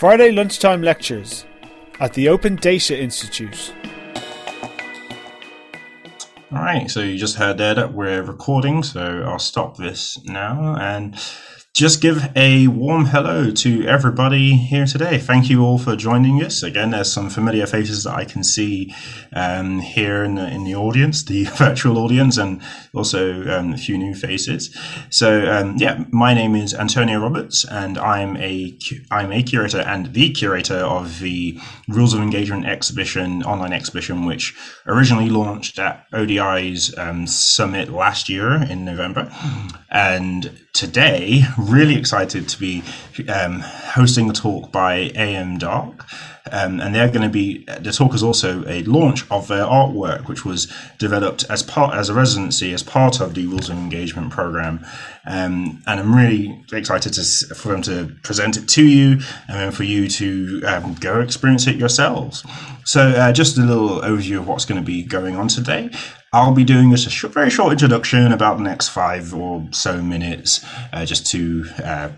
Friday lunchtime lectures at the Open Data Institute. All right, so you just heard there that we're recording, so I'll stop this now and just give a warm hello to everybody here today. Thank you all for joining us. Again, there's some familiar faces that I can see um, here in the, in the audience, the virtual audience, and also um, a few new faces. So, um, yeah, my name is Antonio Roberts, and I'm a I'm a curator and the curator of the Rules of Engagement exhibition, online exhibition, which originally launched at ODI's um, summit last year in November, and today, really excited to be um, hosting a talk by AM Darke. Um, and they're going to be the talk is also a launch of their artwork, which was developed as part as a residency as part of the Rules of Engagement program. Um, and I'm really excited to, for them to present it to you and then for you to um, go experience it yourselves. So, uh, just a little overview of what's going to be going on today. I'll be doing this a sh- very short introduction, about the next five or so minutes, uh, just to uh,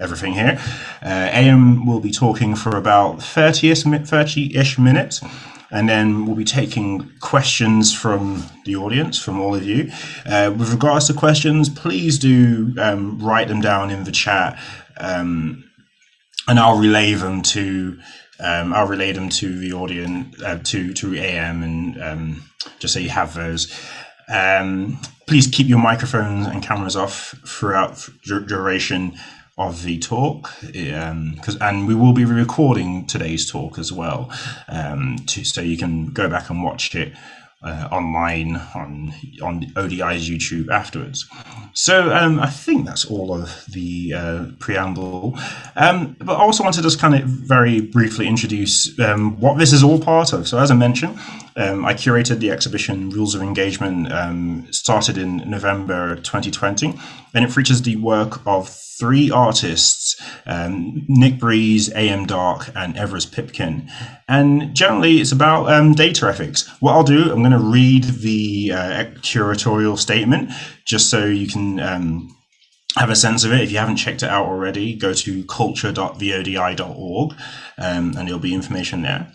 everything here. Uh, AM will be talking for about 30-ish, 30-ish minutes, and then we'll be taking questions from the audience, from all of you. Uh, with regards to questions, please do um, write them down in the chat, um, and I'll relay them to um, I'll relay them to the audience, uh, to to AM, and um, just so you have those. Um, please keep your microphones and cameras off throughout duration of the talk, because um, and we will be recording today's talk as well, um, to, so you can go back and watch it uh, online on on ODI's YouTube afterwards. So um, I think that's all of the uh, preamble. Um, but I also wanted to just kind of very briefly introduce um, what this is all part of. So as I mentioned, um, I curated the exhibition Rules of Engagement, um, started in November 2020, and it features the work of three artists um, Nick Briz, A.M. Darke, and Everest Pipkin. And generally, it's about um, data ethics. What I'll do, I'm going to read the uh, curatorial statement just so you can. Um, have a sense of it. If you haven't checked it out already, go to culture.vodi.org um, and there'll be information there.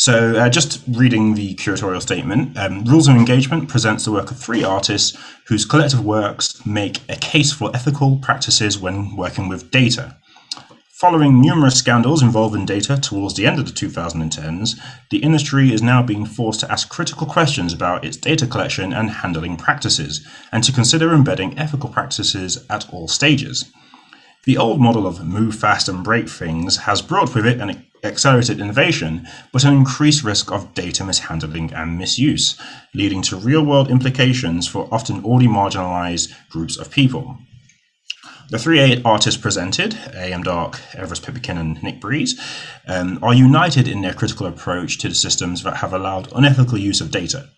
So, uh, just reading the curatorial statement, um, Rules of Engagement presents the work of three artists whose collective works make a case for ethical practices when working with data. Following numerous scandals involving data towards the end of the 2010s, the industry is now being forced to ask critical questions about its data collection and handling practices, and to consider embedding ethical practices at all stages. The old model of move fast and break things has brought with it an accelerated innovation, but an increased risk of data mishandling and misuse, leading to real world implications for often already marginalized groups of people. The three artists presented, A.M. Darke, Everest Pipkin, and Nick Briz, um, are united in their critical approach to the systems that have allowed unethical use of data.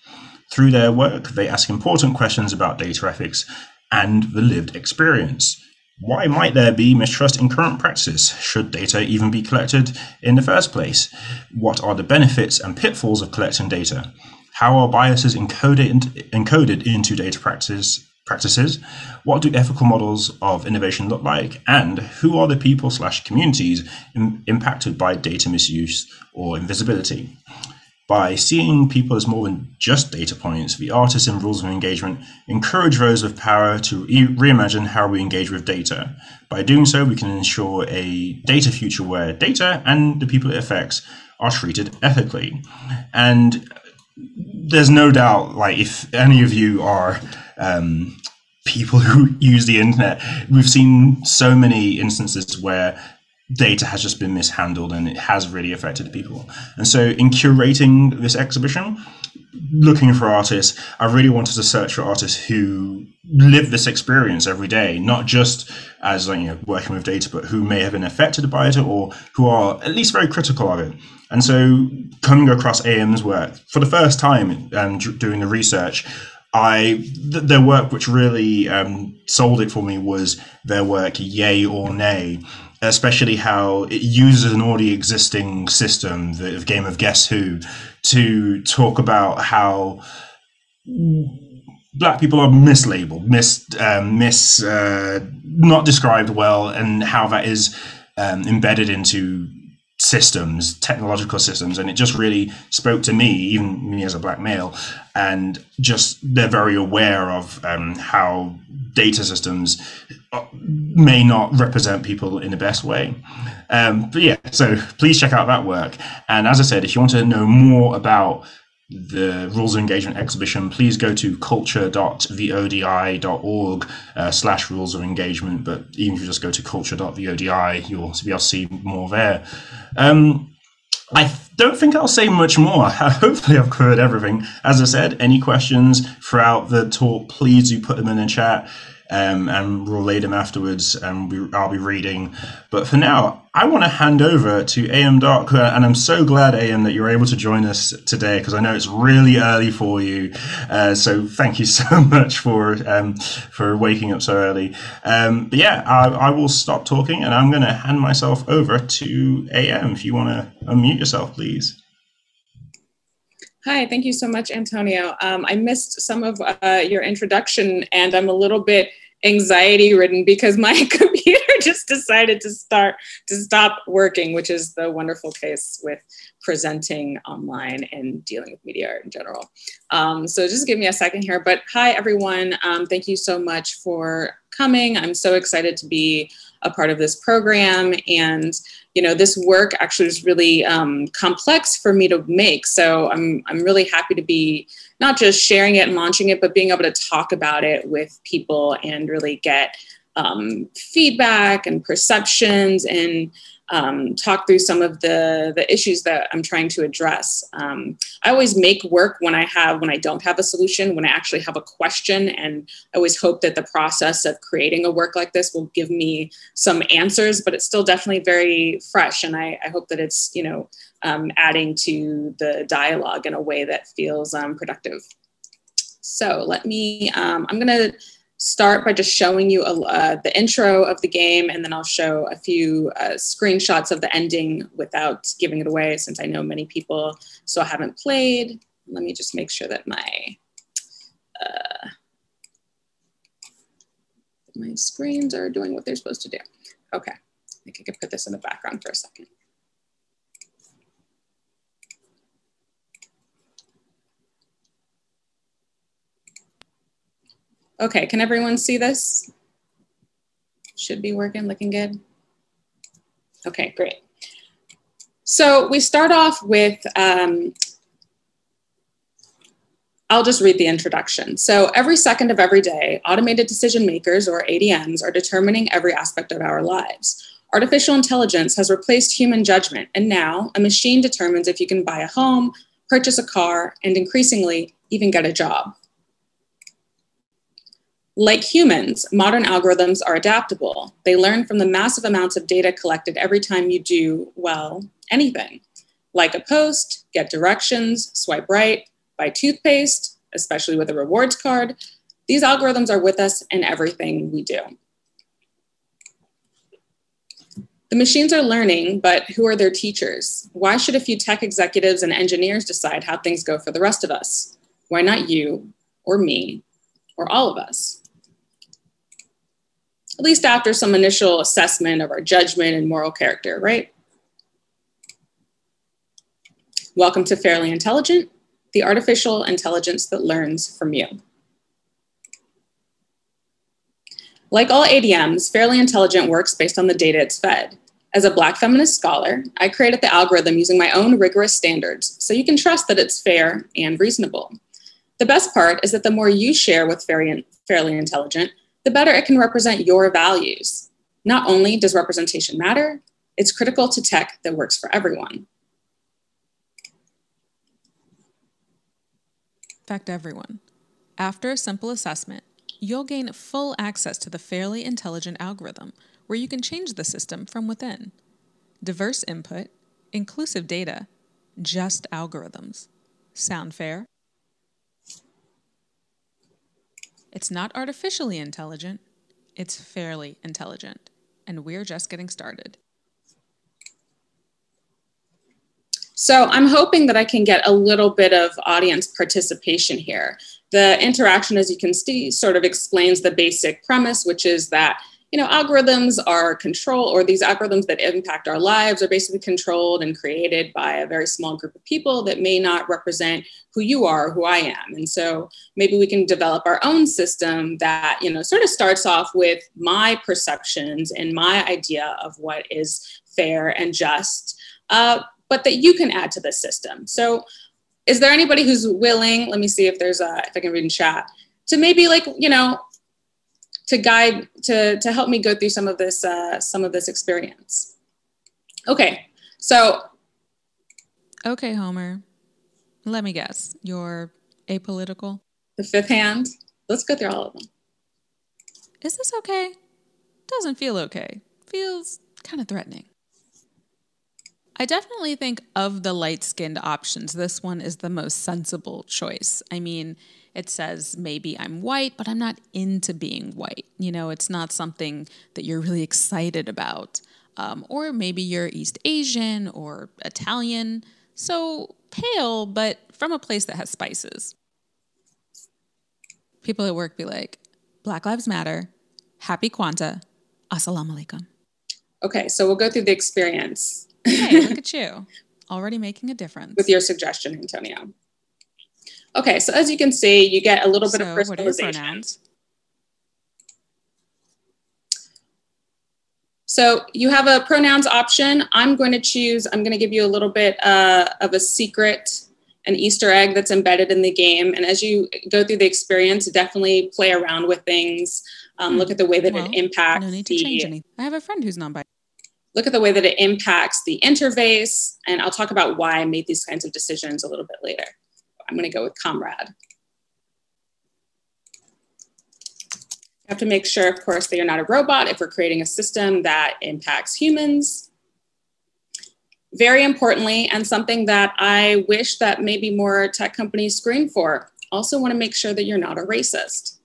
Through their work, they ask important questions about data ethics and the lived experience, why might there be mistrust in current practices? Should data even be collected in the first place? What are the benefits and pitfalls of collecting data? How are biases encoded, encoded into data practice, practices? What do ethical models of innovation look like? And who are the people slash communities impacted by data misuse or invisibility? By seeing people as more than just data points, the artists in Rules of Engagement encourage those with power to re- reimagine how we engage with data. By doing so, we can ensure a data future where data and the people it affects are treated ethically. And there's no doubt, like, if any of you are um, people who use the internet, we've seen so many instances where data has just been mishandled and it has really affected people. And so, in curating this exhibition, looking for artists, I really wanted to search for artists who live this experience every day, not just as you know working with data, but who may have been affected by it or who are at least very critical of it. And so, coming across AM's work for the first time and doing the research, I th- their work which really um, sold it for me was their work Ye or Nay, especially how it uses an already existing system, the game of Guess Who, to talk about how black people are mislabeled, mis, um, mis uh, not described well, and how that is um, embedded into systems, technological systems, and it just really spoke to me, even me as a black male, and just they're very aware of um, how data systems uh, may not represent people in the best way. Um, but yeah, so please check out that work. And as I said, if you want to know more about the rules of engagement exhibition, please go to culture.vodi.org uh, slash rules of engagement. But even if you just go to culture.vodi, you'll be able to see more there. Um, I don't think I'll say much more. Hopefully, I've covered everything. As I said, any questions throughout the talk, please do put them in the chat um, and we'll read them afterwards, and we, I'll be reading. But for now, I want to hand over to AM Darke, and I'm so glad, AM, that you're able to join us today because I know it's really early for you. Uh, so thank you so much for um, for waking up so early. Um, but yeah, I, I, will stop talking, and I'm going to hand myself over to AM. If you want to unmute yourself, please. Hi, thank you so much, Antonio. Um, I missed some of uh, your introduction, and I'm a little bit anxiety ridden because my computer just decided to start to stop working, which is the wonderful case with presenting online and dealing with media art in general. Um, so just give me a second here. But hi, everyone. Um, thank you so much for coming. I'm so excited to be a part of this program. And, you know, this work actually is really um, complex for me to make. So I'm, I'm really happy to be not just sharing it and launching it, but being able to talk about it with people and really get um, feedback and perceptions and um, talk through some of the, the issues that I'm trying to address. Um, I always make work when I have, when I don't have a solution, when I actually have a question. And I always hope that the process of creating a work like this will give me some answers, but it's still definitely very fresh. And I, I hope that it's, you know, um, adding to the dialogue in a way that feels um, productive. So let me, um, I'm gonna start by just showing you a, uh, the intro of the game and then I'll show a few uh, screenshots of the ending without giving it away since I know many people so I haven't played. Let me just make sure that my uh, my screens are doing what they're supposed to do. Okay, I think I could put this in the background for a second. Okay, can everyone see this? Should be working, looking good. Okay, great. So we start off with, um, I'll just read the introduction. So every second of every day, automated decision makers or ADMs are determining every aspect of our lives. Artificial intelligence has replaced human judgment, and now a machine determines if you can buy a home, purchase a car, and increasingly, even get a job. Like humans, modern algorithms are adaptable. They learn from the massive amounts of data collected every time you do, well, anything. Like a post, get directions, swipe right, buy toothpaste, especially with a rewards card. These algorithms are with us in everything we do. The machines are learning, but who are their teachers? Why should a few tech executives and engineers decide how things go for the rest of us? Why not you, or me, or all of us? At least after some initial assessment of our judgment and moral character, right? Welcome to Fairly Intelligent, the artificial intelligence that learns from you. Like all ADMs, Fairly Intelligent works based on the data it's fed. As a Black feminist scholar, I created the algorithm using my own rigorous standards, so you can trust that it's fair and reasonable. The best part is that the more you share with Fairly Intelligent, the better it can represent your values. Not only does representation matter, it's critical to tech that works for everyone. In Fact everyone. After a simple assessment, you'll gain full access to the fairly intelligent algorithm where you can change the system from within. Diverse input, inclusive data, just algorithms. Sound fair? It's not artificially intelligent, it's fairly intelligent. And we're just getting started. So I'm hoping that I can get a little bit of audience participation here. The interaction, as you can see, sort of explains the basic premise, which is that you know, algorithms are control, or these algorithms that impact our lives are basically controlled and created by a very small group of people that may not represent who you are, who I am. And so maybe we can develop our own system that, you know, sort of starts off with my perceptions and my idea of what is fair and just, uh, but that you can add to the system. So is there anybody who's willing, let me see if there's a, if I can read in chat, to maybe like, you know, to guide to to help me go through some of this uh, some of this experience. Okay, so okay, Homer. Let me guess. You're apolitical. The fifth hand. Let's go through all of them. Is this okay? Doesn't feel okay. Feels kind of threatening. I definitely think of the light skinned options, this one is the most sensible choice. I mean, it says maybe I'm white, but I'm not into being white. You know, it's not something that you're really excited about. Um, or maybe you're East Asian or Italian. So pale, but from a place that has spices. People at work be like, Black Lives Matter, Happy Kwanzaa, Assalamu alaikum. Okay, so we'll go through the experience. hey, look at you. Already making a difference. With your suggestion, Antonio. Okay, so as you can see, you get a little bit so of personalization. So you have a pronouns option. I'm going to choose, I'm going to give you a little bit uh, of a secret, an Easter egg that's embedded in the game. And as you go through the experience, definitely play around with things. Um, look at the way that well, it impacts. No need to the, change anything. I have a friend who's non-binary. Look at the way that it impacts the interface. And I'll talk about why I made these kinds of decisions a little bit later. I'm going to go with comrade. You have to make sure, of course, that you're not a robot if we're creating a system that impacts humans. Very importantly, and something that I wish that maybe more tech companies screen for, also want to make sure that you're not a racist.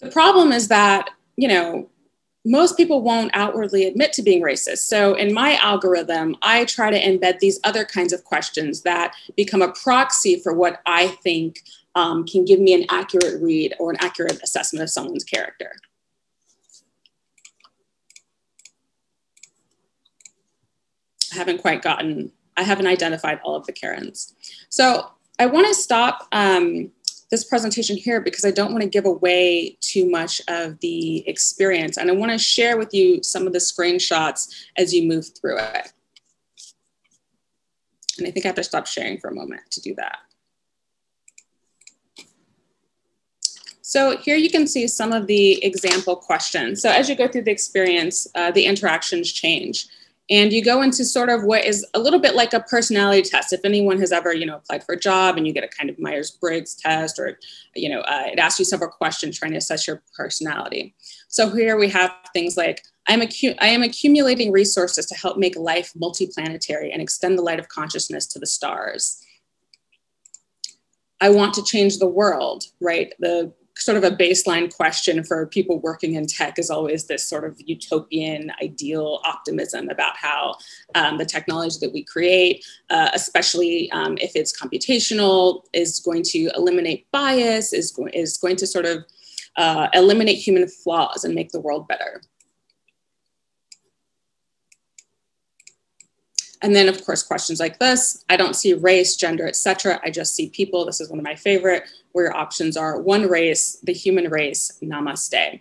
The problem is that, you know, most people won't outwardly admit to being racist. So in my algorithm, I try to embed these other kinds of questions that become a proxy for what I think um, can give me an accurate read or an accurate assessment of someone's character. I haven't quite gotten, I haven't identified all of the Karens. So I want to stop um, this presentation here because I don't want to give away too much of the experience. And I want to share with you some of the screenshots as you move through it. And I think I have to stop sharing for a moment to do that. So here you can see some of the example questions. So as you go through the experience, uh, the interactions change and you go into sort of what is a little bit like a personality test if anyone has ever you know applied for a job and you get a kind of myers-briggs test or you know uh, it asks you several questions trying to assess your personality so here we have things like I'm I am accumulating resources to help make life multiplanetary and extend the light of consciousness to the stars. I want to change the world, right? The sort of a baseline question for people working in tech is always this sort of utopian ideal optimism about how um, the technology that we create, uh, especially um, if it's computational, is going to eliminate bias, is, go- is going to sort of uh, eliminate human flaws and make the world better. And then, of course, questions like this I don't see race, gender, etc. I just see people. This is one of my favorite, where your options are one race, the human race, namaste.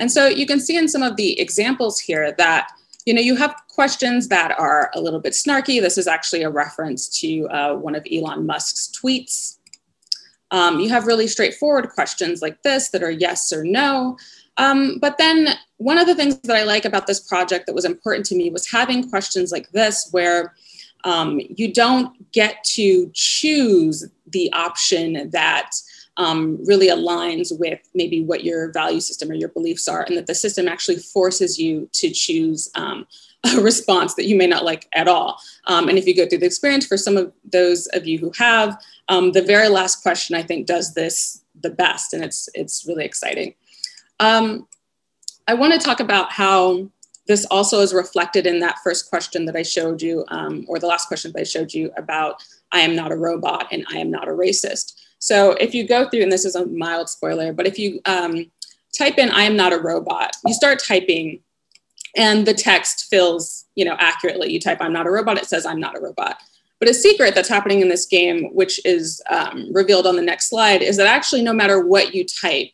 And so you can see in some of the examples here that you know you have questions that are a little bit snarky. This is actually a reference to uh, one of Elon Musk's tweets. Um, you have really straightforward questions like this that are yes or no. Um, but then one of the things that I like about this project that was important to me was having questions like this where um, you don't get to choose the option that um, really aligns with maybe what your value system or your beliefs are, and that the system actually forces you to choose um, a response that you may not like at all. Um, and if you go through the experience, for some of those of you who have, um, the very last question I think does this the best, and it's it's really exciting. Um, I want to talk about how this also is reflected in that first question that I showed you, um, or the last question that I showed you about I am not a robot and I am not a racist. So if you go through, and this is a mild spoiler, but if you um, type in I am not a robot, you start typing and the text fills, you know, accurately. You type I'm not a robot, it says I'm not a robot. But a secret that's happening in this game, which is um, revealed on the next slide, is that actually no matter what you type,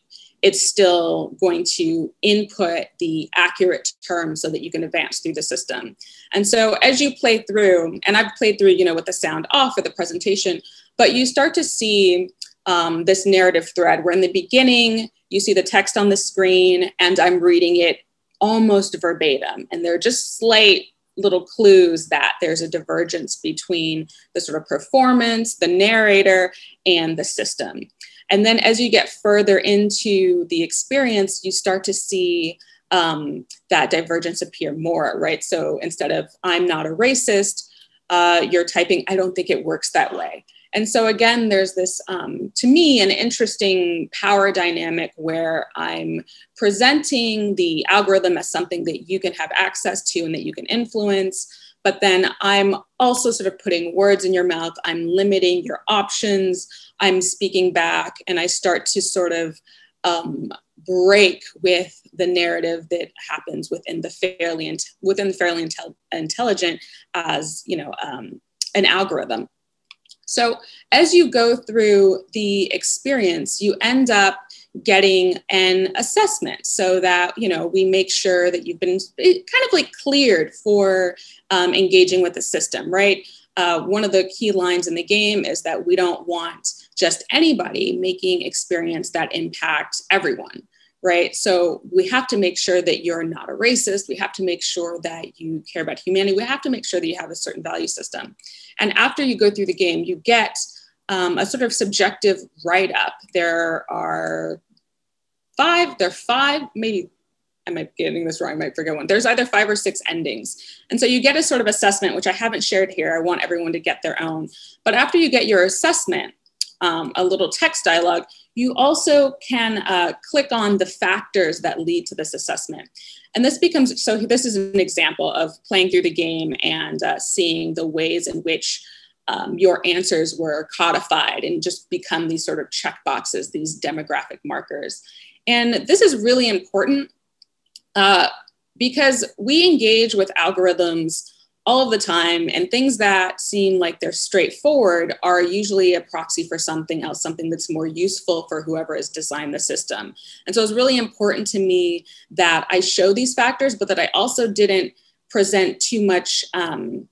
it's still going to input the accurate terms so that you can advance through the system. And so as you play through, and I've played through, you know, with the sound off for the presentation, but you start to see um, this narrative thread where in the beginning, you see the text on the screen and I'm reading it almost verbatim. And there are just slight little clues that there's a divergence between the sort of performance, the narrator, and the system. And then as you get further into the experience, you start to see um, that divergence appear more, right? So instead of I'm not a racist, uh, you're typing, I don't think it works that way. And so again, there's this, um, to me, an interesting power dynamic where I'm presenting the algorithm as something that you can have access to and that you can influence. But then I'm also sort of putting words in your mouth. I'm limiting your options. I'm speaking back, and I start to sort of um, break with the narrative that happens within the fairly within the fairly intel- intelligent as you know um, an algorithm. So as you go through the experience, you end up getting an assessment so that you know we make sure that you've been kind of like cleared for um, engaging with the system right? Uh, one of the key lines in the game is that we don't want just anybody making experience that impacts everyone right? So we have to make sure that you're not a racist. We have to make sure that you care about humanity. We have to make sure that you have a certain value system. And after you go through the game, you get um, a sort of subjective write up. There are five, there are five, maybe I might be getting this wrong, I might forget one. There's either five or six endings. And so you get a sort of assessment, which I haven't shared here. I want everyone to get their own. But after you get your assessment, um, a little text dialogue, you also can uh, click on the factors that lead to this assessment. And this becomes so this is an example of playing through the game and uh, seeing the ways in which um, your answers were codified and just become these sort of check boxes, these demographic markers. And this is really important uh, because we engage with algorithms all of the time. And things that seem like they're straightforward are usually a proxy for something else, something that's more useful for whoever has designed the system. And so it's really important to me that I show these factors, but that I also didn't present too much. Um,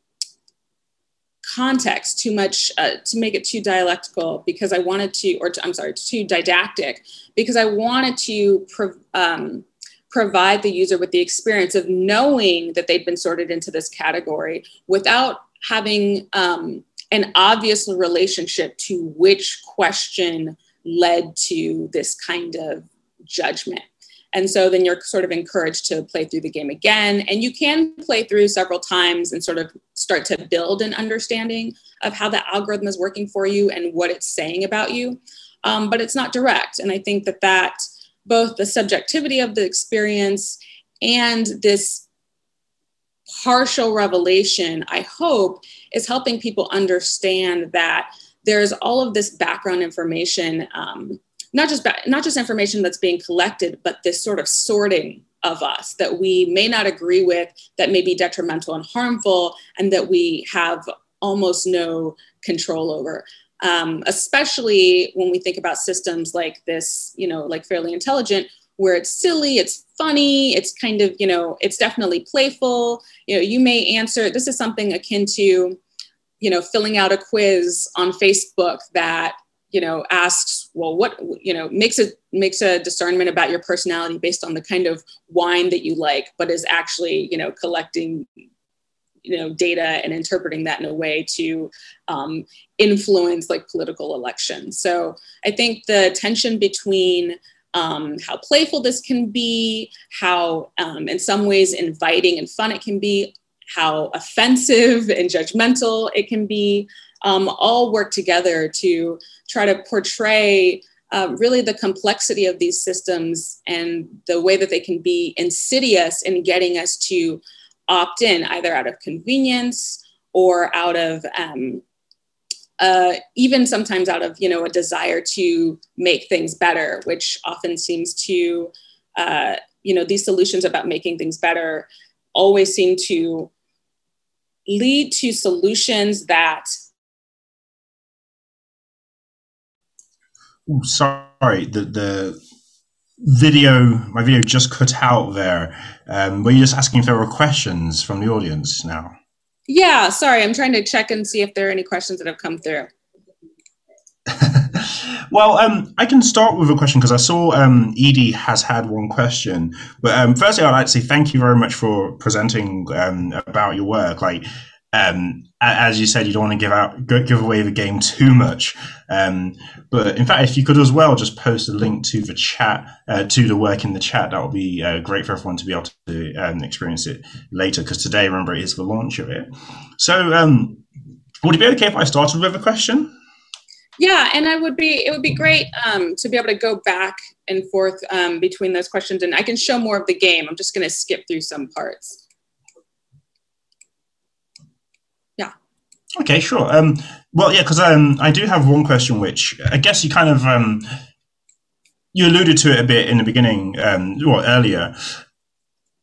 context too much uh, to make it too dialectical because i wanted to or to, i'm sorry too didactic because i wanted to um, provide the user with the experience of knowing that they'd been sorted into this category without having um, an obvious relationship to which question led to this kind of judgment. And so then you're sort of encouraged to play through the game again. And you can play through several times and sort of start to build an understanding of how the algorithm is working for you and what it's saying about you. Um, but it's not direct. And I think that that both the subjectivity of the experience and this partial revelation, I hope, is helping people understand that there's all of this background information, um, not just ba- not just information that's being collected, but this sort of sorting of us that we may not agree with, that may be detrimental and harmful, and that we have almost no control over um, especially when we think about systems like this, you know, like fairly intelligent, where it's silly, it's funny, it's kind of, you know, it's definitely playful. You know, you may answer, this is something akin to, you know, filling out a quiz on Facebook that, you know, asks, well, what, you know, makes a makes a discernment about your personality based on the kind of wine that you like, but is actually, you know, collecting you know data and interpreting that in a way to um, influence like political elections so i think the tension between um, how playful this can be how um, in some ways inviting and fun it can be how offensive and judgmental it can be um, all work together to try to portray uh, really the complexity of these systems and the way that they can be insidious in getting us to opt in either out of convenience or out of um, uh, even sometimes out of you know a desire to make things better, which often seems to uh, you know these solutions about making things better always seem to lead to solutions that Ooh, sorry the the video my video just cut out there um, were you just asking if there were questions from the audience now yeah sorry i'm trying to check and see if there are any questions that have come through well, um, I can start with a question because I saw um, Edie has had one question. But um, firstly, I'd like to say thank you very much for presenting um, about your work. Like, um, as you said, you don't want to give out give away the game too much. Um, but in fact, if you could as well just post a link to the chat uh, to the work in the chat, that would be uh, great for everyone to be able to um, experience it later. Because today, remember, it is the launch of it. So, um, would it be okay if I started with a question? Yeah, and I would be it would be great um, to be able to go back and forth um, between those questions, and I can show more of the game. I'm just going to skip through some parts. Yeah. Okay, sure. Um, well, yeah, because um, I do have one question, which I guess you kind of um, you alluded to it a bit in the beginning, um, or earlier.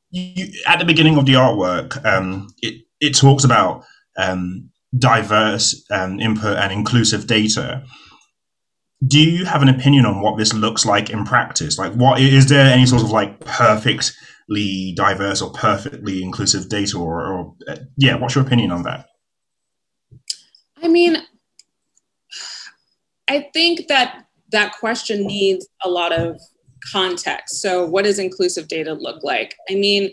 You, at the beginning of the artwork, um, it it talks about um, diverse um, input and inclusive data. Do you have an opinion on what this looks like in practice? Like, what is there any sort of like perfectly diverse or perfectly inclusive data, or, or uh, yeah, what's your opinion on that? I mean, I think that that question needs a lot of context. So, what does inclusive data look like? I mean,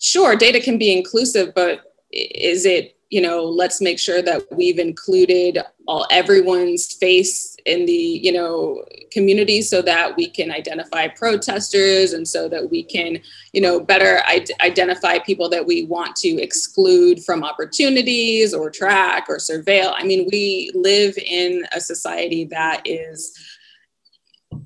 sure, data can be inclusive, but is it you know let's make sure that we've included all everyone's face in the you know community so that we can identify protesters and so that we can you know better identify people that we want to exclude from opportunities or track or surveil. I mean we live in a society that is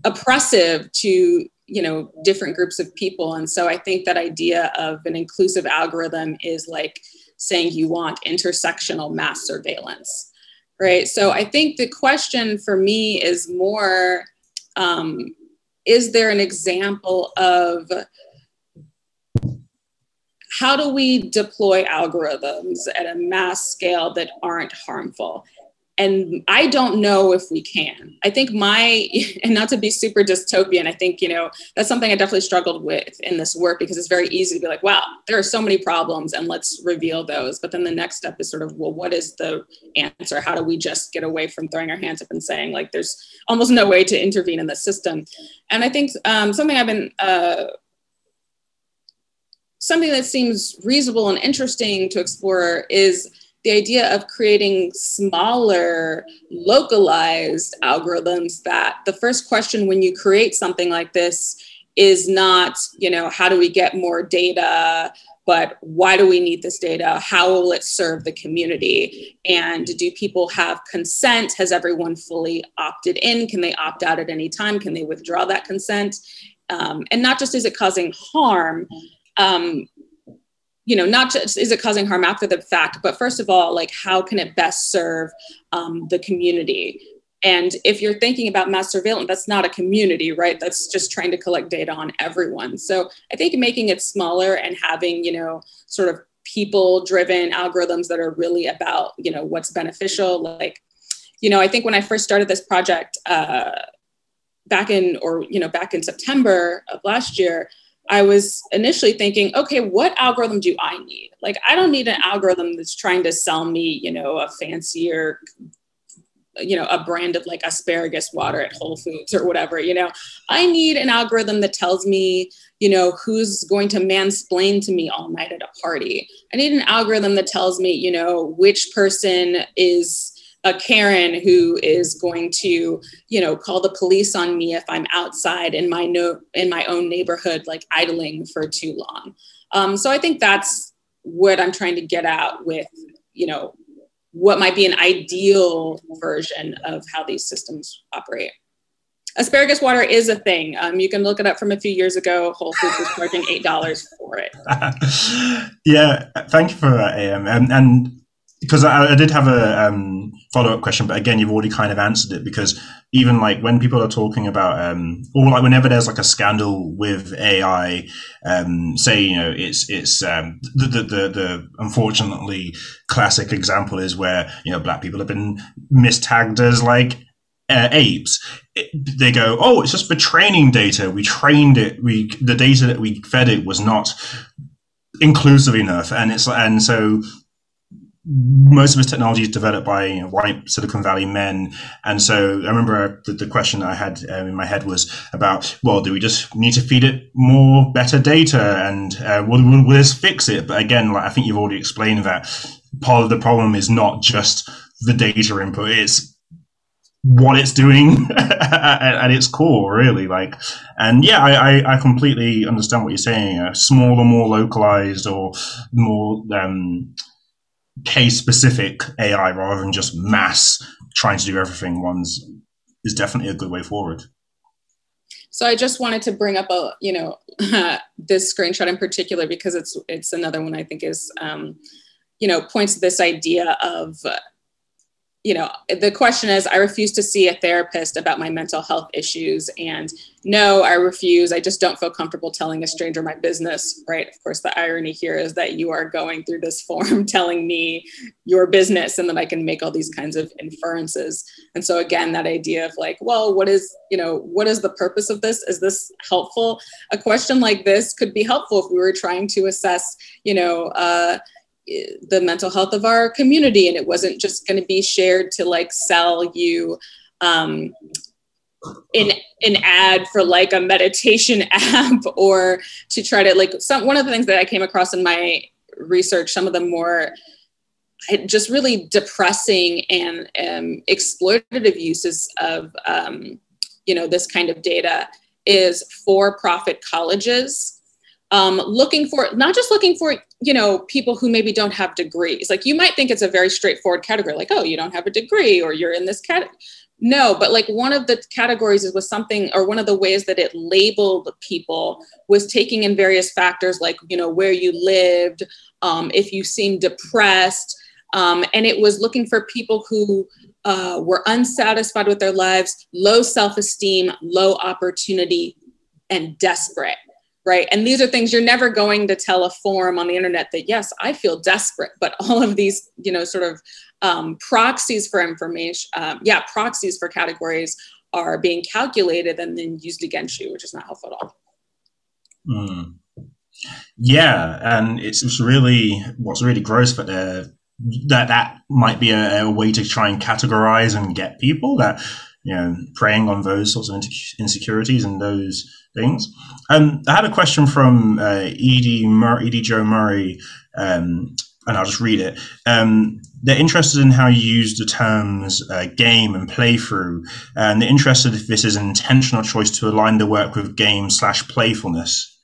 oppressive to you know different groups of people. And so i think that idea of an inclusive algorithm is like saying you want intersectional mass surveillance, right? So I think the question for me is more um, is there an example of how do we deploy algorithms at a mass scale that aren't harmful? And I don't know if we can. I think my, and not to be super dystopian, I think, you know, that's something I definitely struggled with in this work because it's very easy to be like, wow, there are so many problems and let's reveal those. But then the next step is sort of, well, what is the answer? How do we just get away from throwing our hands up and saying, like, there's almost no way to intervene in the system? And I think um, something I've been, uh, something that seems reasonable and interesting to explore is the idea of creating smaller, localized algorithms that the first question when you create something like this is not, you know, how do we get more data? But why do we need this data? How will it serve the community? And do people have consent? Has everyone fully opted in? Can they opt out at any time? Can they withdraw that consent? Um, and not just is it causing harm, um, you know, not just is it causing harm after the fact, but first of all, like how can it best serve um, the community? And if you're thinking about mass surveillance, that's not a community, right? That's just trying to collect data on everyone. So I think making it smaller and having, you know, sort of people driven algorithms that are really about, you know, what's beneficial. Like, you know, I think when I first started this project uh, back in, or, you know, back in September of last year, I was initially thinking, okay, what algorithm do I need? Like, I don't need an algorithm that's trying to sell me, you know, a fancier, you know, a brand of like asparagus water at Whole Foods or whatever. You know, I need an algorithm that tells me, you know, who's going to mansplain to me all night at a party. I need an algorithm that tells me, you know, which person is a Karen who is going to, you know, call the police on me if I'm outside in my no in my own neighborhood, like idling for too long. Um, so I think that's what I'm trying to get out with, you know, what might be an ideal version of how these systems operate. Asparagus water is a thing. Um, you can look it up from a few years ago. Whole Foods was charging eight dollars for it. yeah, thank you for that, AM. And, and because I, I, did have a um, follow up question, but again, you've already kind of answered it because even like when people are talking about, um, or like whenever there's like a scandal with AI, um, say you know it's it's um, the, the the the unfortunately classic example is where you know black people have been mistagged as like uh, apes, it, they go, "Oh, it's just for training data. We trained it. We the data that we fed it was not inclusive enough." And it's and so most of this technology is developed by you know, white Silicon Valley men. And so I remember the, the question I had um, in my head was about, well, do we just need to feed it more better data and uh, will, will, will, this fix it? But again, like I think you've already explained that part of the problem is not just the data input, it's what it's doing at, at, its core, really. Like, and yeah, I, I, I completely understand what you're saying. Smaller, more localized, or more um, case specific AI rather than just mass trying to do everything once is definitely a good way forward. So I just wanted to bring up a, you know, this screenshot in particular because it's it's another one I think is, um, you know, points to this idea of you know, the question is I refuse to see a therapist about my mental health issues. And no, I refuse. I just don't feel comfortable telling a stranger my business, right? Of course, the irony here is that you are going through this form telling me your business and that I can make all these kinds of inferences. And so, again, that idea of like, well, what is, you know, what is the purpose of this? Is this helpful? A question like this could be helpful if we were trying to assess, you know, uh, the mental health of our community and it wasn't just going to be shared to like sell you um, an, an ad for like a meditation app or to try to like some one of the things that i came across in my research some of the more just really depressing and um, exploitative uses of um, you know this kind of data is for profit colleges um, looking for not just looking for you know people who maybe don't have degrees. Like you might think it's a very straightforward category like oh you don't have a degree or you're in this category no but like one of the categories was something or one of the ways that it labeled people was taking in various factors like you know where you lived um, if you seemed depressed um, and it was looking for people who uh, were unsatisfied with their lives low self-esteem low opportunity and desperate right? And these are things you're never going to tell a form on the internet that, yes, I feel desperate, but all of these, you know, sort of um, proxies for information, um, yeah, proxies for categories are being calculated and then used against you, which is not helpful at all. Mm. Yeah, and it's really what's really gross, but uh, that that might be a, a, way to try and categorize and get people that you know preying on those sorts of insecurities and those things. Um, I had a question from uh, Edie, Mur- Edie Joe Murray, um, and I'll just read it. Um, they're interested in how you use the terms uh, game and playthrough, and they're interested if this is an intentional choice to align the work with game slash playfulness.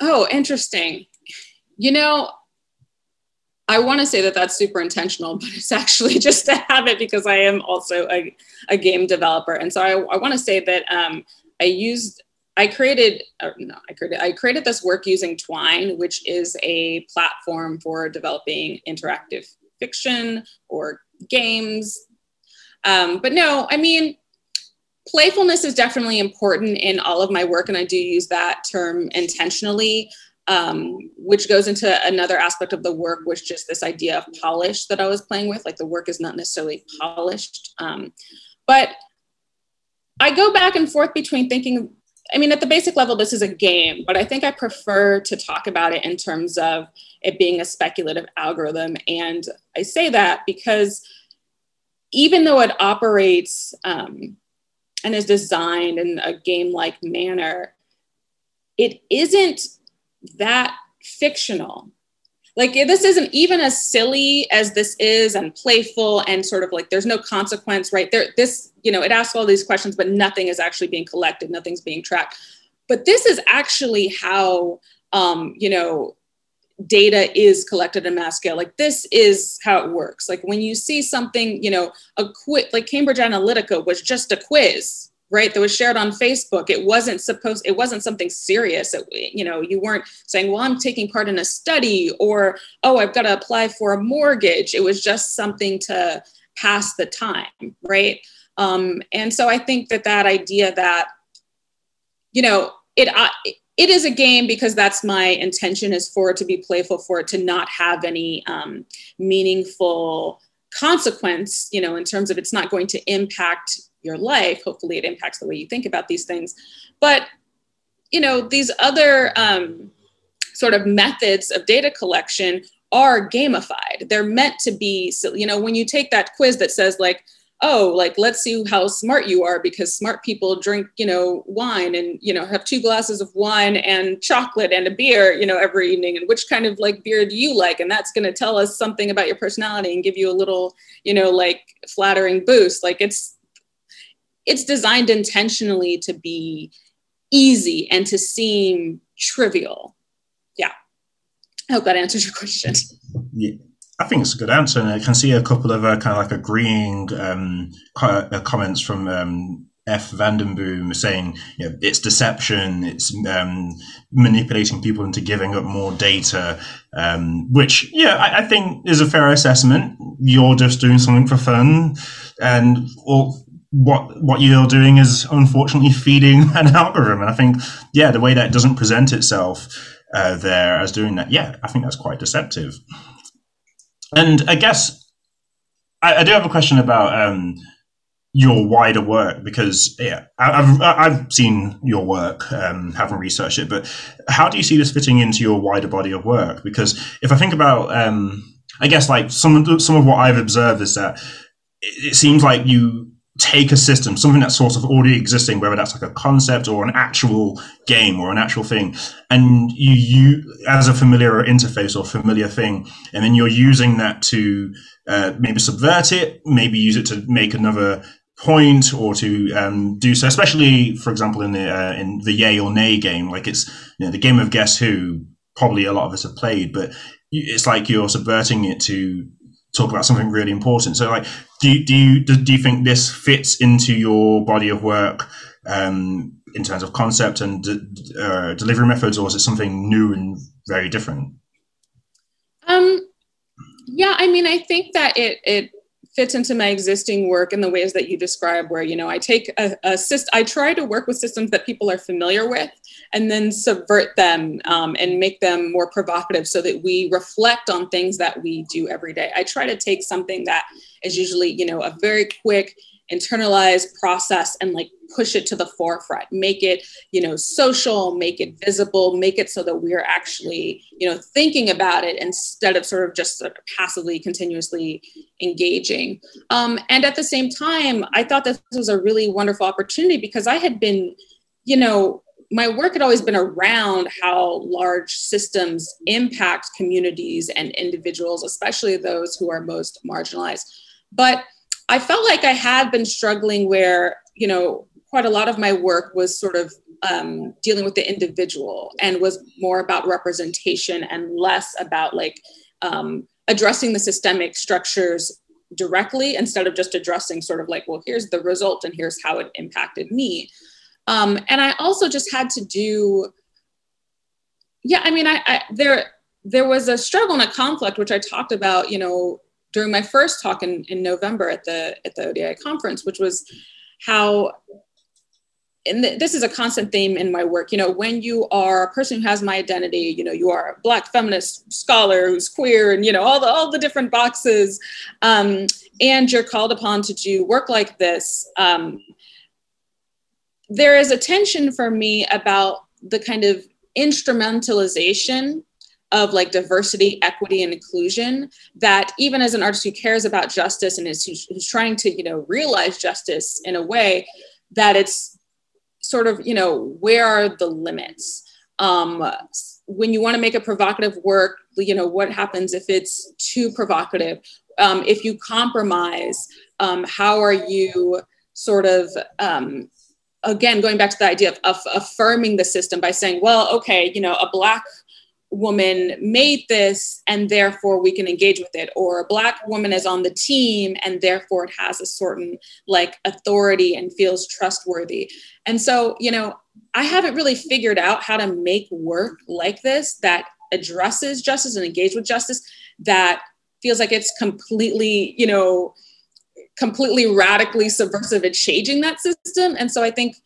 Oh, interesting. You know, I want to say that that's super intentional, but it's actually just a habit because I am also a, a game developer. And so I, I want to say that um, I used, I created, no, I created, I created this work using Twine, which is a platform for developing interactive fiction or games. Um, but no, I mean, playfulness is definitely important in all of my work, and I do use that term intentionally um, which goes into another aspect of the work, which just this idea of polish that I was playing with. Like the work is not necessarily polished, um, but I go back and forth between thinking. I mean, at the basic level, this is a game, but I think I prefer to talk about it in terms of it being a speculative algorithm. And I say that because even though it operates um, and is designed in a game like manner, it isn't that fictional. Like this isn't even as silly as this is and playful and sort of like there's no consequence, right? There, this, you know, it asks all these questions, but nothing is actually being collected, nothing's being tracked. But this is actually how um, you know, data is collected at mass scale. Like this is how it works. Like when you see something, you know, a quiz, like Cambridge Analytica was just a quiz right that was shared on facebook. It wasn't supposed it wasn't something serious. It, you know you weren't saying well i'm taking part in a study or oh i've got to apply for a mortgage. It was just something to pass the time right? Um, and so i think that that idea that you know it it is a game because that's my intention is for it to be playful for it to not have any um, meaningful consequence you know in terms of it's not going to impact your life. Hopefully it impacts the way you think about these things. But you know these other um, sort of methods of data collection are gamified. They're meant to be so you know when you take that quiz that says like oh like let's see how smart you are because smart people drink you know wine and you know have two glasses of wine and chocolate and a beer you know every evening. And which kind of like beer do you like? And that's going to tell us something about your personality and give you a little you know like flattering boost. Like it's it's designed intentionally to be easy and to seem trivial yeah i hope that answers your question yeah I think it's a good answer, and I can see a couple of uh, kind of like agreeing um, uh, comments from um, F. Vandenboom saying you know, it's deception, it's um, manipulating people into giving up more data, um, which, yeah, I, I, think is a fair assessment. You're just doing something for fun, and what what you're doing is unfortunately feeding an algorithm. And I think, yeah, the way that doesn't present itself uh, there as doing that, yeah, I think that's quite deceptive. And I guess I, I do have a question about um, your wider work because yeah, I, have I've seen your work, um, haven't researched it, but how do you see this fitting into your wider body of work? Because if I think about, um, I guess like some of the, some of what I've observed is that it, it seems like you take a system, something that's sort of already existing, whether that's like a concept or an actual game or an actual thing, and you, you as a familiar interface or familiar thing, and then you're using that to uh, maybe subvert it, maybe use it to make another point or to um, do so. Especially, for example, in the uh, in the Ye or Nay game, like it's you know, the game of Guess Who. Probably a lot of us have played, but it's like you're subverting it to talk about something really important. So, like, do you, do you do you think this fits into your body of work um, in terms of concept and uh, delivery methods, or is it something new and very different? Um, yeah, I mean, I think that it it fits into my existing work in the ways that you describe where you know i take a, a i try to work with systems that people are familiar with and then subvert them um, and make them more provocative so that we reflect on things that we do every day. I try to take something that is usually you know a very quick internalized process and like push it to the forefront. Make it you know social make it visible make it so that we're actually you know thinking about it instead of sort of just sort of passively continuously engaging. Um, and at the same time i thought this was a really wonderful opportunity because i had been you know my work had always been around how large systems impact communities and individuals especially those who are most marginalized but I felt like I had been struggling where, you know, quite a lot of my work was sort of um, dealing with the individual and was more about representation and less about like um, addressing the systemic structures directly instead of just addressing sort of like, well, here's the result and here's how it impacted me. Um, and I also just had to do, yeah, I mean, I, I there there was a struggle and a conflict which I talked about, you know, during my first talk in, in November at the at the ODI conference, which was how and this is a constant theme in my work you know when you are a person who has my identity you know you are a black feminist scholar who's queer and you know all the all the different boxes um, and you're called upon to do work like this um, there is a tension for me about the kind of instrumentalization of like diversity, equity, and inclusion that even as an artist who cares about justice and is who's, who's trying to, you know, realize justice in a way that it's sort of, you know, where are the limits? Um, when you want to make a provocative work, you know, what happens if it's too provocative? Um, if you compromise, um, how are you sort of um, again going back to the idea of, of, affirming the system by saying well okay you know a black woman made this and therefore we can engage with it or a black woman is on the team and therefore it has a certain like authority and feels trustworthy. And so you know i haven't really figured out how to make work like this that addresses justice and engage with justice that feels like it's completely you know completely radically subversive at changing that system and so i think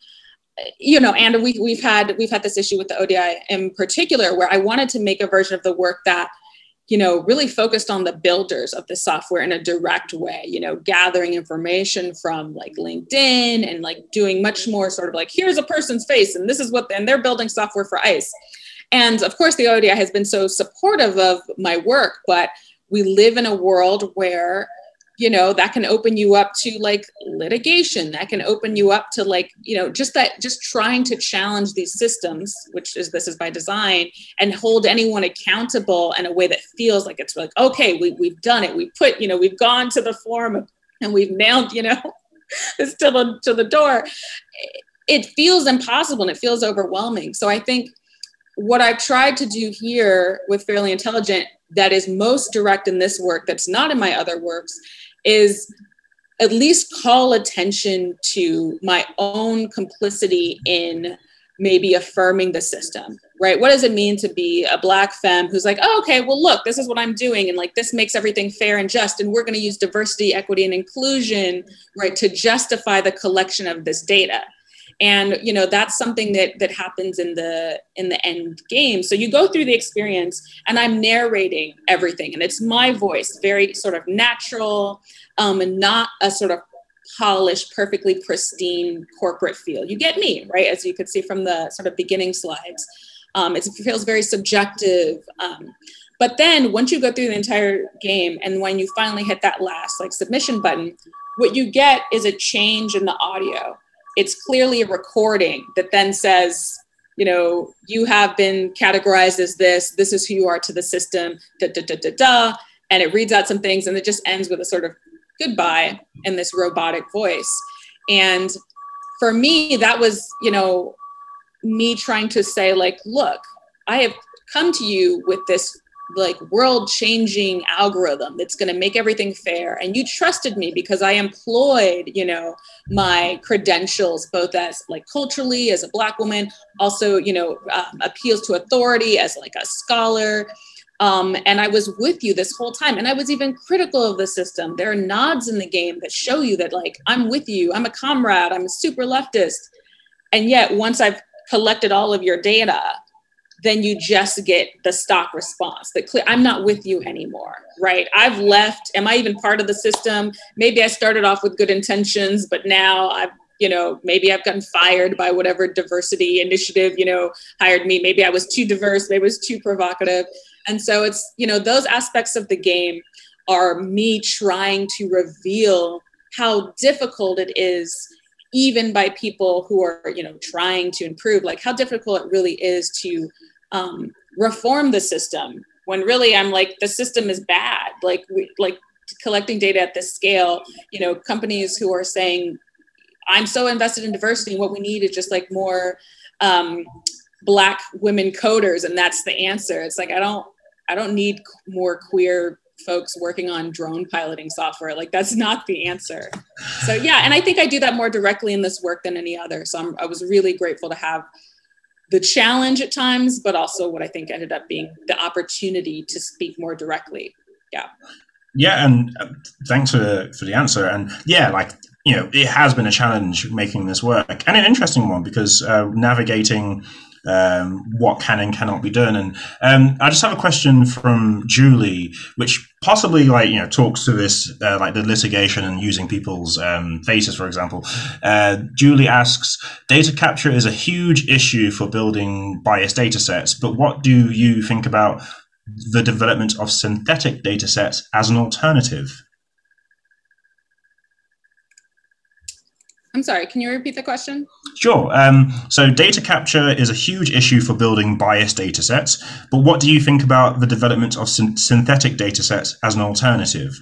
you know, and we, we've had we've had this issue with the ODI in particular, where I wanted to make a version of the work that, you know, really focused on the builders of the software in a direct way. You know, gathering information from like LinkedIn and like doing much more sort of like here's a person's face and this is what and they're building software for ICE. And of course, the ODI has been so supportive of my work, but we live in a world where you know that can open you up to like litigation that can open you up to like you know just that just trying to challenge these systems which is this is by design and hold anyone accountable in a way that feels like it's like okay we, we've done it. We put you know we've gone to the forum and we've nailed you know this to the to the door. It feels impossible and it feels overwhelming. So i think what I've tried to do here with Fairly Intelligent that is most direct in this work that's not in my other works is at least call attention to my own complicity in maybe affirming the system right? What does it mean to be a black femme who's like oh okay well look this is what i'm doing and like this makes everything fair and just and we're going to use diversity equity and inclusion right to justify the collection of this data and you know that's something that that happens in the in the end game. So you go through the experience and i'm narrating everything and it's my voice very sort of natural um, and not a sort of polished perfectly pristine corporate feel. You get me right? As you could see from the sort of beginning slides. Um, it feels very subjective um, but then once you go through the entire game and when you finally hit that last like submission button what you get is a change in the audio it's clearly a recording that then says, you know, you have been categorized as this, this is who you are to the system, da da da da da. And it reads out some things and it just ends with a sort of goodbye in this robotic voice. And for me, that was, you know, me trying to say, like, look, I have come to you with this like world changing algorithm that's going to make everything fair. And you trusted me because i employed you know my credentials both as like culturally as a black woman also you know um, appeals to authority as like a scholar. Um, and i was with you this whole time. And i was even critical of the system. There are nods in the game that show you that like i'm with you. I'm a comrade. I'm a super leftist. And yet once i've collected all of your data then you just get the stock response that clear i'm not with you anymore right? I've left. Am i even part of the system? Maybe i started off with good intentions but now i've you know maybe i've gotten fired by whatever diversity initiative you know hired me. Maybe i was too diverse. Maybe i was too provocative. And so it's you know those aspects of the game are me trying to reveal how difficult it is even by people who are you know trying to improve like how difficult it really is to um, reform the system when really i'm like the system is bad. Like we like collecting data at this scale you know companies who are saying i'm so invested in diversity what we need is just like more um, black women coders and that's the answer. It's like i don't i don't need more queer folks working on drone piloting software like that's not the answer so yeah and i think i do that more directly in this work than any other so I'm, i was really grateful to have the challenge at times, but also what I think ended up being the opportunity to speak more directly. Yeah. Yeah, and uh, thanks for for the answer. And yeah, like you know, it has been a challenge making this work, and an interesting one because uh, navigating um, what can and cannot be done. And um, I just have a question from Julie, which possibly like you know talks to this uh, like the litigation and using people's um, faces, for example. Uh, Julie asks, data capture is a huge issue for building biased data sets, but what do you think about the development of synthetic data sets as an alternative? I'm sorry, can you repeat the question? Sure. Um, so, data capture is a huge issue for building biased data sets, but what do you think about the development of syn- synthetic data sets as an alternative?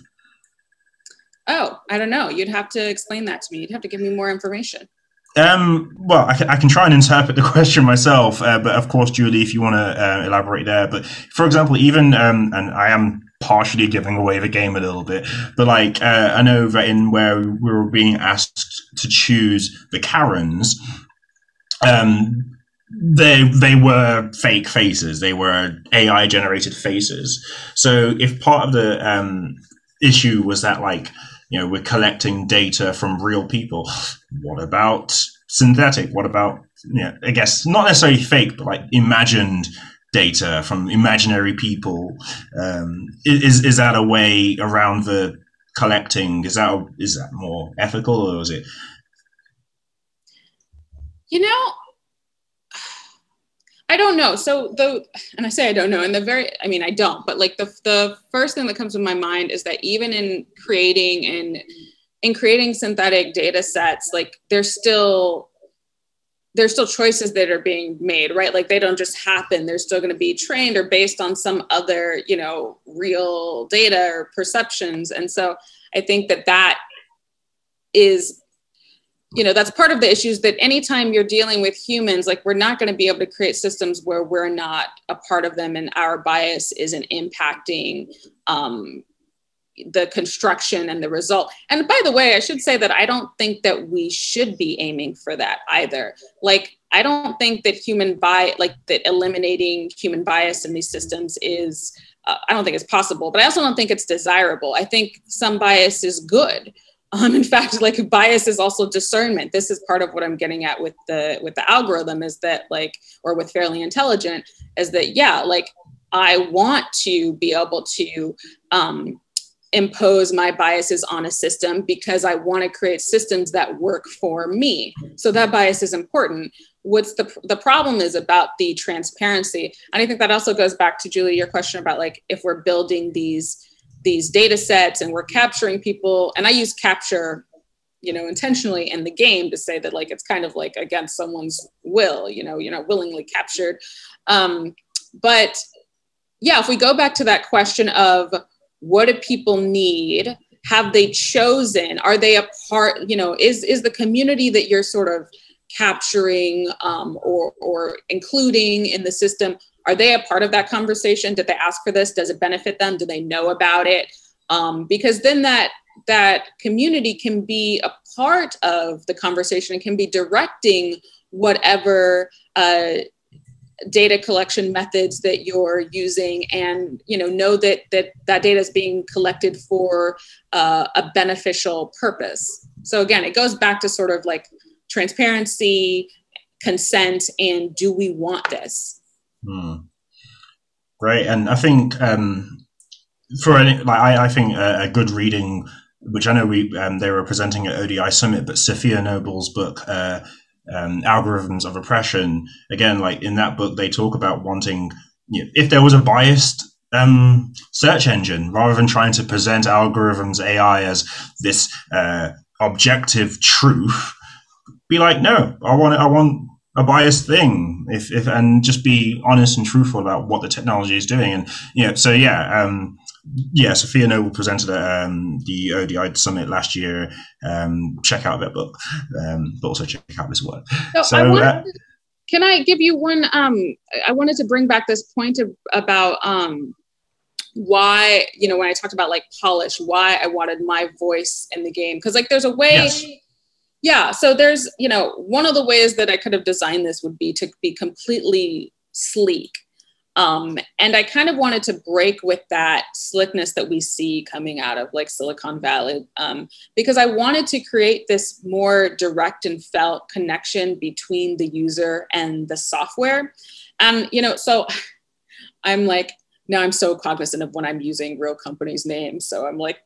Oh, I don't know. You'd have to explain that to me. You'd have to give me more information. Um, well, I can, I can, try and interpret the question myself, uh, but of course, Julie, if you want to uh, elaborate there. But for example, even um, and I am partially giving away the game a little bit, but like uh, I know that in where we were being asked to choose the Karens, um, they they were fake faces. They were AI generated faces. So if part of the um, issue was that like you know we're collecting data from real people, what about synthetic? What about know, I guess not necessarily fake, but like imagined data from imaginary people. Um, is is that a way around the collecting? Is that is that more ethical, or is it? You know, I don't know. So the and I say I don't know. And the very I mean I don't, but like the the first thing that comes to my mind is that even in creating and in creating synthetic data sets, like there's still there's still choices that are being made, right? Like they don't just happen. They're still going to be trained or based on some other, you know, real data or perceptions. And so I think that that is you know that's part of the issues that anytime you're dealing with humans like we're not going to be able to create systems where we're not a part of them and our bias isn't impacting um, the construction and the result. And by the way i should say that i don't think that we should be aiming for that either. Like i don't think that human bias like that eliminating human bias in these systems is uh, i don't think it's possible but i also don't think it's desirable. I think some bias is good. Um, in fact, like bias is also discernment. This is part of what I'm getting at with the with the algorithm is that like, or with fairly intelligent, is that yeah, like I want to be able to um, impose my biases on a system because I want to create systems that work for me. So that bias is important. What's the the problem is about the transparency, and I think that also goes back to Julie, your question about like if we're building these these data sets and we're capturing people and i use capture you know intentionally in the game to say that like it's kind of like against someone's will you know you're not willingly captured um, but yeah if we go back to that question of what do people need? Have they chosen? Are they a part you know is is the community that you're sort of capturing um, or or including in the system are they a part of that conversation? Did they ask for this? Does it benefit them? Do they know about it? Um, because then that that community can be a part of the conversation and can be directing whatever uh, data collection methods that you're using and you know know that that that data is being collected for uh, a beneficial purpose so again it goes back to sort of like transparency consent and do we want this Hmm. And I think um, for any, like I, I think a, a, good reading, which I know we um, they were presenting at ODI Summit, but Safiya Noble's book. Uh, um, algorithms of oppression. Again like in that book they talk about wanting you know, if there was a biased um, search engine rather than trying to present algorithms ai as this uh, objective truth be like no i want i want a biased thing. If, if and just be honest and truthful about what the technology is doing. And you know so yeah um, yeah Safiya Noble presented at um, the ODI summit last year um, check out that book um, but also check out this work so, so I wanted, uh, can I give you one um, I wanted to bring back this point of, about um, why you know when I talked about like polish why I wanted my voice in the game because like there's a way yes yeah. So there's, you know, one of the ways that I could have designed this would be to be completely sleek. Um, and I kind of wanted to break with that slickness that we see coming out of like Silicon Valley um, because I wanted to create this more direct and felt connection between the user and the software. And, you know, so I'm like, now I'm so cognizant of when I'm using real companies' names. So I'm like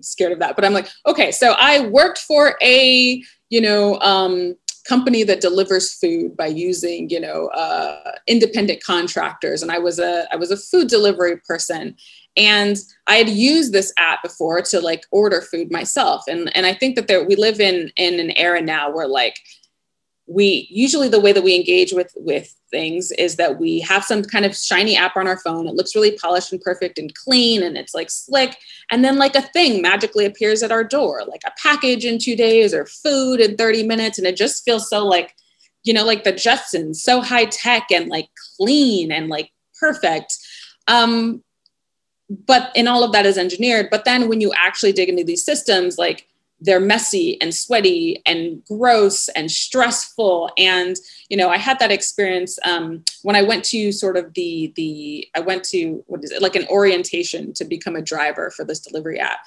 scared of that. But I'm like, okay, so I worked for a you know, um, company that delivers food by using, you know, uh, independent contractors. And I was a I was a food delivery person, and I had used this app before to like order food myself. And and I think that there we live in in an era now where like we usually the way that we engage with with things is that we have some kind of shiny app on our phone. It looks really polished and perfect and clean and it's like slick. And then like a thing magically appears at our door like a package in two days or food in 30 minutes. And it just feels so like you know like the jetsons so high tech and like clean and like perfect. Um but and all of that is engineered. But then when you actually dig into these systems like they're messy and sweaty and gross and stressful. And you know i had that experience um, when i went to sort of the the i went to what is it like an orientation to become a driver for this delivery app.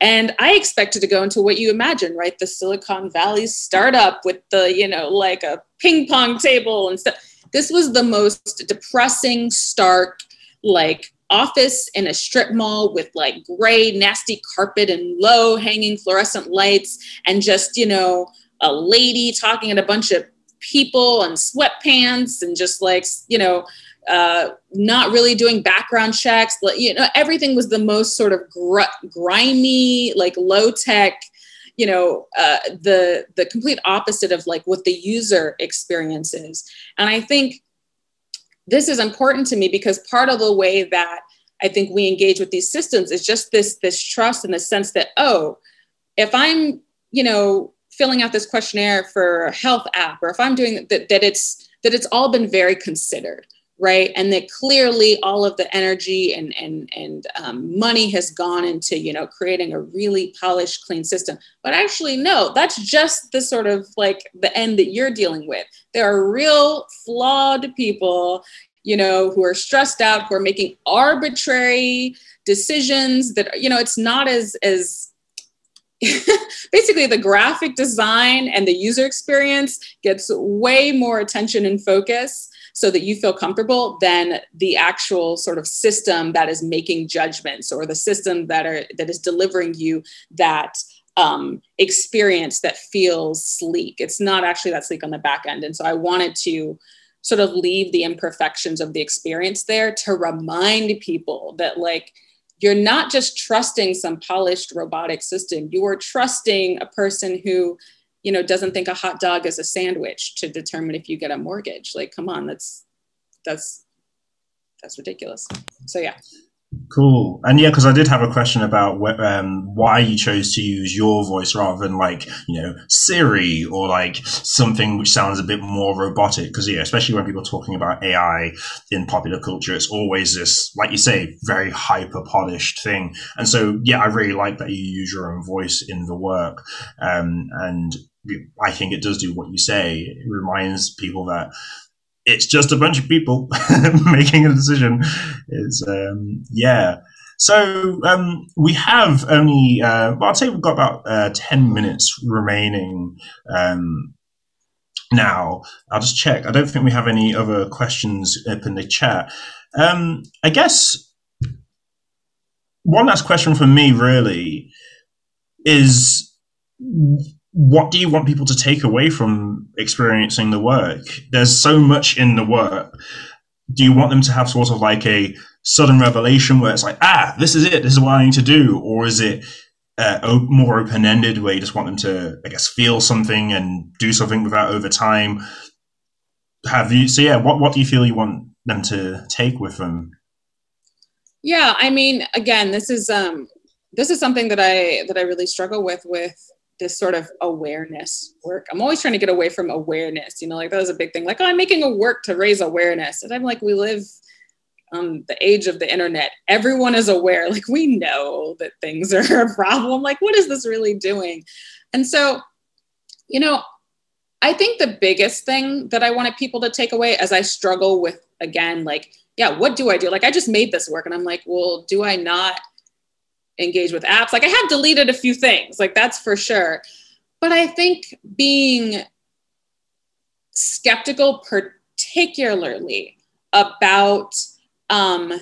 And i expected to go into what you imagine right? The silicon valley startup with the you know like a ping pong table and stuff. This was the most depressing stark like office in a strip mall with like gray, nasty carpet and low hanging fluorescent lights, and just, you know, a lady talking to a bunch of people and sweatpants and just like, you know, uh, not really doing background checks. You know, everything was the most sort of gr- grimy, like low tech. You know, uh, the the complete opposite of like what the user experience is. And I think this is important to me because part of the way that I think we engage with these systems is just this this trust in the sense that oh, if I'm you know filling out this questionnaire for a health app, or if I'm doing that, that it's that it's all been very considered, right? And that clearly all of the energy and and and um, money has gone into you know creating a really polished, clean system. But actually, no, that's just the sort of like the end that you're dealing with. There are real flawed people, you know, who are stressed out, who are making arbitrary decisions that, you know, it's not as, as basically the graphic design and the user experience gets way more attention and focus so that you feel comfortable than the actual sort of system that is making judgments or the system that are that is delivering you that um, experience that feels sleek. It's not actually that sleek on the back end. And so I wanted to sort of leave the imperfections of the experience there to remind people that like you're not just trusting some polished robotic system you are trusting a person who you know doesn't think a hot dog is a sandwich to determine if you get a mortgage like come on that's that's that's ridiculous so yeah Cool. And yeah, because I did have a question about wh- um, why you chose to use your voice rather than like, you know, Siri or like something which sounds a bit more robotic. Because, yeah, especially when people are talking about AI in popular culture, it's always this, like you say, very hyper polished thing. And so, yeah, I really like that you use your own voice in the work. Um, and I think it does do what you say. It reminds people that it's just a bunch of people making a decision. It's um, yeah. So um, we have only, uh, well, I'd say we've got about uh, ten minutes remaining. Um, now I'll just check. I don't think we have any other questions up in the chat. Um, I guess one last question from me really is what do you want people to take away from experiencing the work? There's so much in the work. Do you want them to have sort of like a sudden revelation where it's like, ah, this is it, this is what I need to do? Or is it uh, more open ended where you just want them to, I guess, feel something and do something without over time? Have you, so yeah, what, what do you feel you want them to take with them? Yeah, I mean, again, this is, um, this is something that I, that I really struggle with, with this sort of awareness work. I'm always trying to get away from awareness. You know, like that was a big thing. Like, oh, I'm making a work to raise awareness. And I'm like, we live on the age of the internet. Everyone is aware. Like, we know that things are a problem. Like, what is this really doing? And so, you know, I think the biggest thing that I wanted people to take away as I struggle with, again, like, yeah, what do I do? Like, I just made this work and I'm like, well, do I not engage with apps. Like I have deleted a few things, like that's for sure. But I think being skeptical, particularly about um,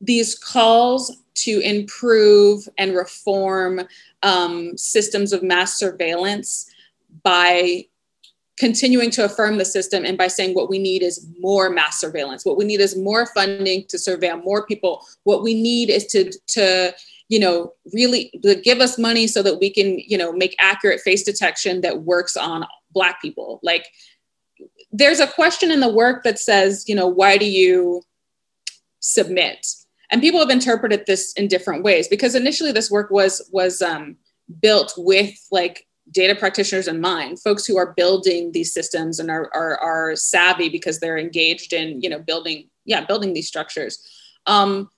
these calls to improve and reform um, systems of mass surveillance by continuing to affirm the system and by saying what we need is more mass surveillance what we need is more funding to surveil more people what we need is to to you know, really give us money so that we can, you know, make accurate face detection that works on black people. Like there's a question in the work that says you know why do you submit? And people have interpreted this in different ways because initially this work was was um, built with like data practitioners in mind folks who are building these systems and are, are, are savvy because they're engaged in you know building yeah building these structures. Um,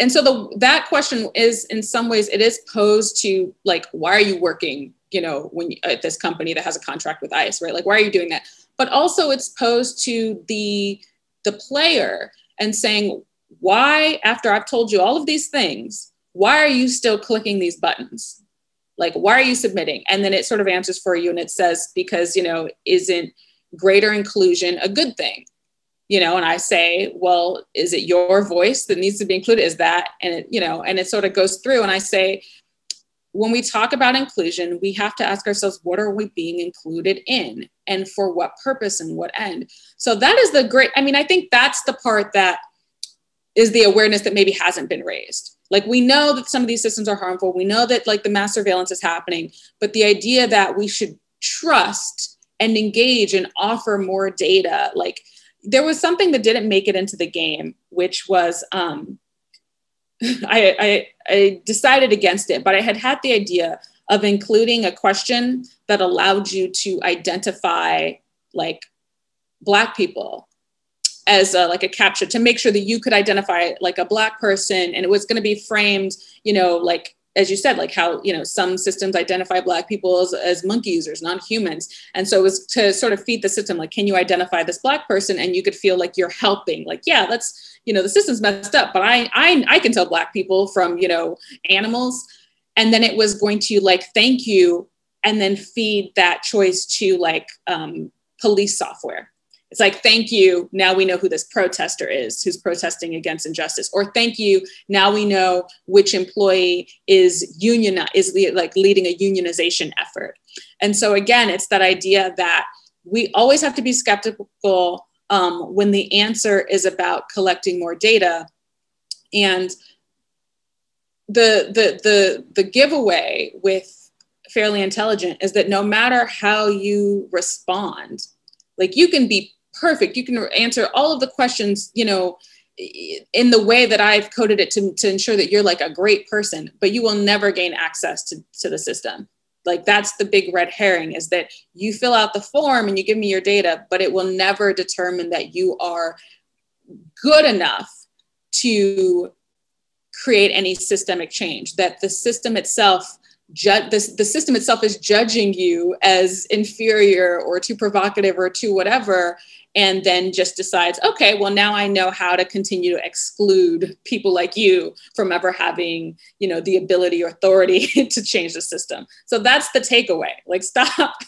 and so the that question is in some ways it is posed to like why are you working you know when you, at this company that has a contract with ice right? Like why are you doing that? But also it's posed to the the player and saying why after i've told you all of these things why are you still clicking these buttons? Like why are you submitting? And then it sort of answers for you and it says because you know isn't greater inclusion a good thing you know and i say well is it your voice that needs to be included? Is that and it you know and it sort of goes through. And i say when we talk about inclusion we have to ask ourselves what are we being included in and for what purpose and what end? So that is the great i mean i think that's the part that is the awareness that maybe hasn't been raised. Like we know that some of these systems are harmful. We know that like the mass surveillance is happening. But the idea that we should trust and engage and offer more data like there was something that didn't make it into the game, which was um, I, I, I decided against it, but I had had the idea of including a question that allowed you to identify like black people as a, like a capture to make sure that you could identify like a black person and it was going to be framed you know like as you said, like how you know some systems identify Black people as, as monkey users, non humans, and so it was to sort of feed the system. Like, can you identify this Black person? And you could feel like you're helping. Like, yeah, that's you know the system's messed up, but I I I can tell Black people from you know animals, and then it was going to like thank you, and then feed that choice to like um, police software it's like thank you now we know who this protester is who's protesting against injustice. Or thank you now we know which employee is union is like leading a unionization effort. And so again it's that idea that we always have to be skeptical um, when the answer is about collecting more data. And the the the the giveaway with fairly intelligent is that no matter how you respond like you can be perfect. You can answer all of the questions, you know, in the way that I've coded it to, to ensure that you're like a great person, but you will never gain access to, to the system. Like that's the big red herring is that you fill out the form and you give me your data, but it will never determine that you are good enough to create any systemic change, that the system itself ju- the, the system itself is judging you as inferior or too provocative or too whatever and then just decides okay well now i know how to continue to exclude people like you from ever having you know the ability or authority to change the system. So that's the takeaway. Like stop.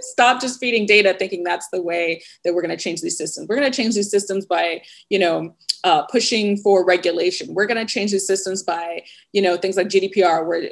Stop just feeding data thinking that's the way that we're going to change these systems. We're going to change these systems by you know uh, pushing for regulation. We're going to change these systems by you know things like gdpr where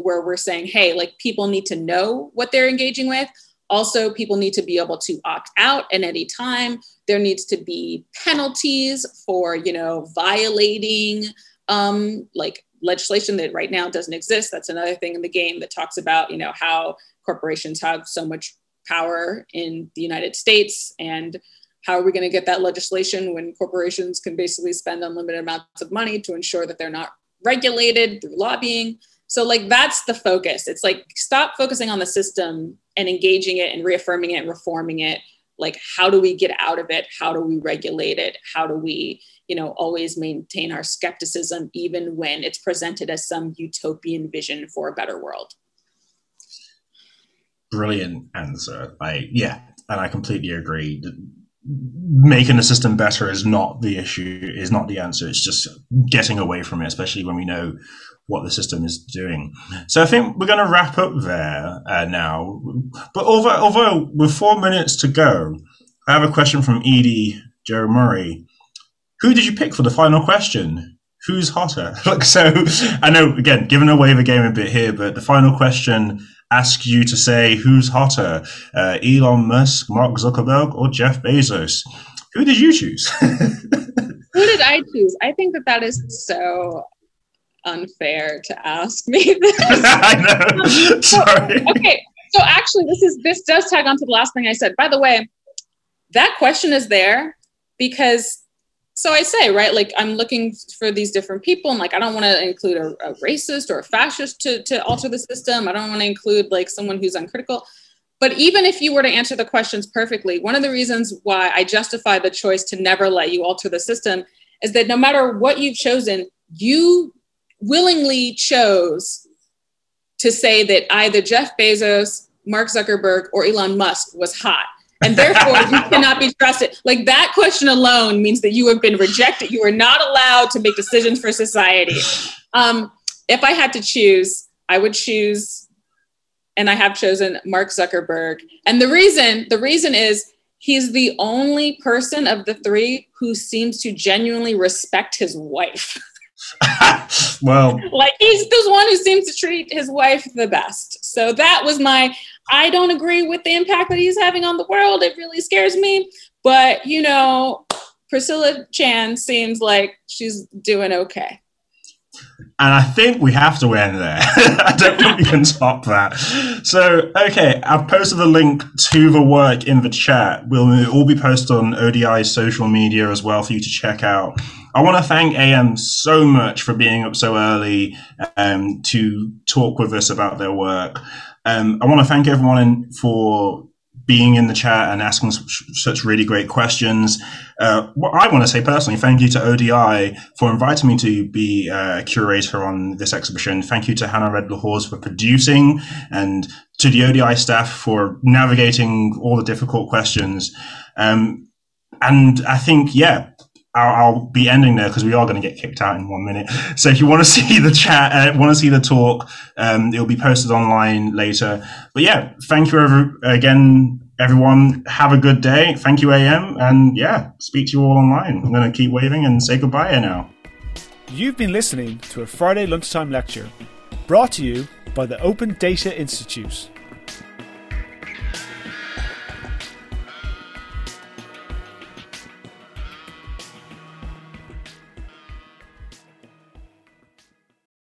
where we're saying hey like people need to know what they're engaging with also people need to be able to opt out at any time. There needs to be penalties for you know violating um, like legislation that right now doesn't exist. That's another thing in the game that talks about you know how corporations have so much power in the united states and how are we going to get that legislation when corporations can basically spend unlimited amounts of money to ensure that they're not regulated through lobbying so like that's the focus. It's like stop focusing on the system and engaging it and reaffirming it and reforming it. Like how do we get out of it? How do we regulate it? How do we you know always maintain our skepticism even when it's presented as some utopian vision for a better world? Brilliant answer. I, yeah and i completely agree making the system better is not the issue is not the answer it's just getting away from it especially when we know what the system is doing. So I think we're going to wrap up there uh, now. But although, although with four minutes to go, I have a question from Edie Joe Murray. Who did you pick for the final question? Who's hotter? like so, I know again, giving away the game a bit here, but the final question asks you to say who's hotter, uh, Elon Musk, Mark Zuckerberg, or Jeff Bezos. Who did you choose? Who did I choose? I think that that is so unfair to ask me this. I know. Sorry. okay. so actually, this is this does tag on to the last thing I said. By the way, that question is there because so I say, right, like I'm looking for these different people, and like I don't want to include a, a, racist or a fascist to, to alter the system. I don't want to include like someone who's uncritical. But even if you were to answer the questions perfectly, one of the reasons why I justify the choice to never let you alter the system is that no matter what you've chosen, you willingly chose to say that either Jeff Bezos, Mark Zuckerberg, or Elon Musk was hot and therefore you cannot be trusted. Like that question alone means that you have been rejected. You are not allowed to make decisions for society. Um, if I had to choose, I would choose, and I have chosen Mark Zuckerberg. And the reason, the reason is he's the only person of the three who seems to genuinely respect his wife. well, like he's the one who seems to treat his wife the best. So that was my I don't agree with the impact that he's having on the world. It really scares me. But, you know, Priscilla Chan seems like she's doing okay. And I think we have to end there. I don't think we can top that. So, okay, I've posted the link to the work in the chat. We'll all be posted on ODI's social media as well for you to check out. I want to thank AM so much for being up so early um, to talk with us about their work. Um, I want to thank everyone for being in the chat and asking such really great questions. Uh, what I want to say personally, thank you to ODI for inviting me to be a curator on this exhibition. Thank you to Hannah Redler Hawes for producing and to the ODI staff for navigating all the difficult questions. Um, and I think, yeah, I'll, I'll, be ending there because we are going to get kicked out in one minute. So if you want to see the chat, uh, want to see the talk, um, it'll be posted online later. But yeah, thank you every, again, everyone. Have a good day. Thank you, AM. And yeah, speak to you all online. I'm going to keep waving and say goodbye now. You've been listening to a Friday lunchtime lecture brought to you by the Open Data Institute.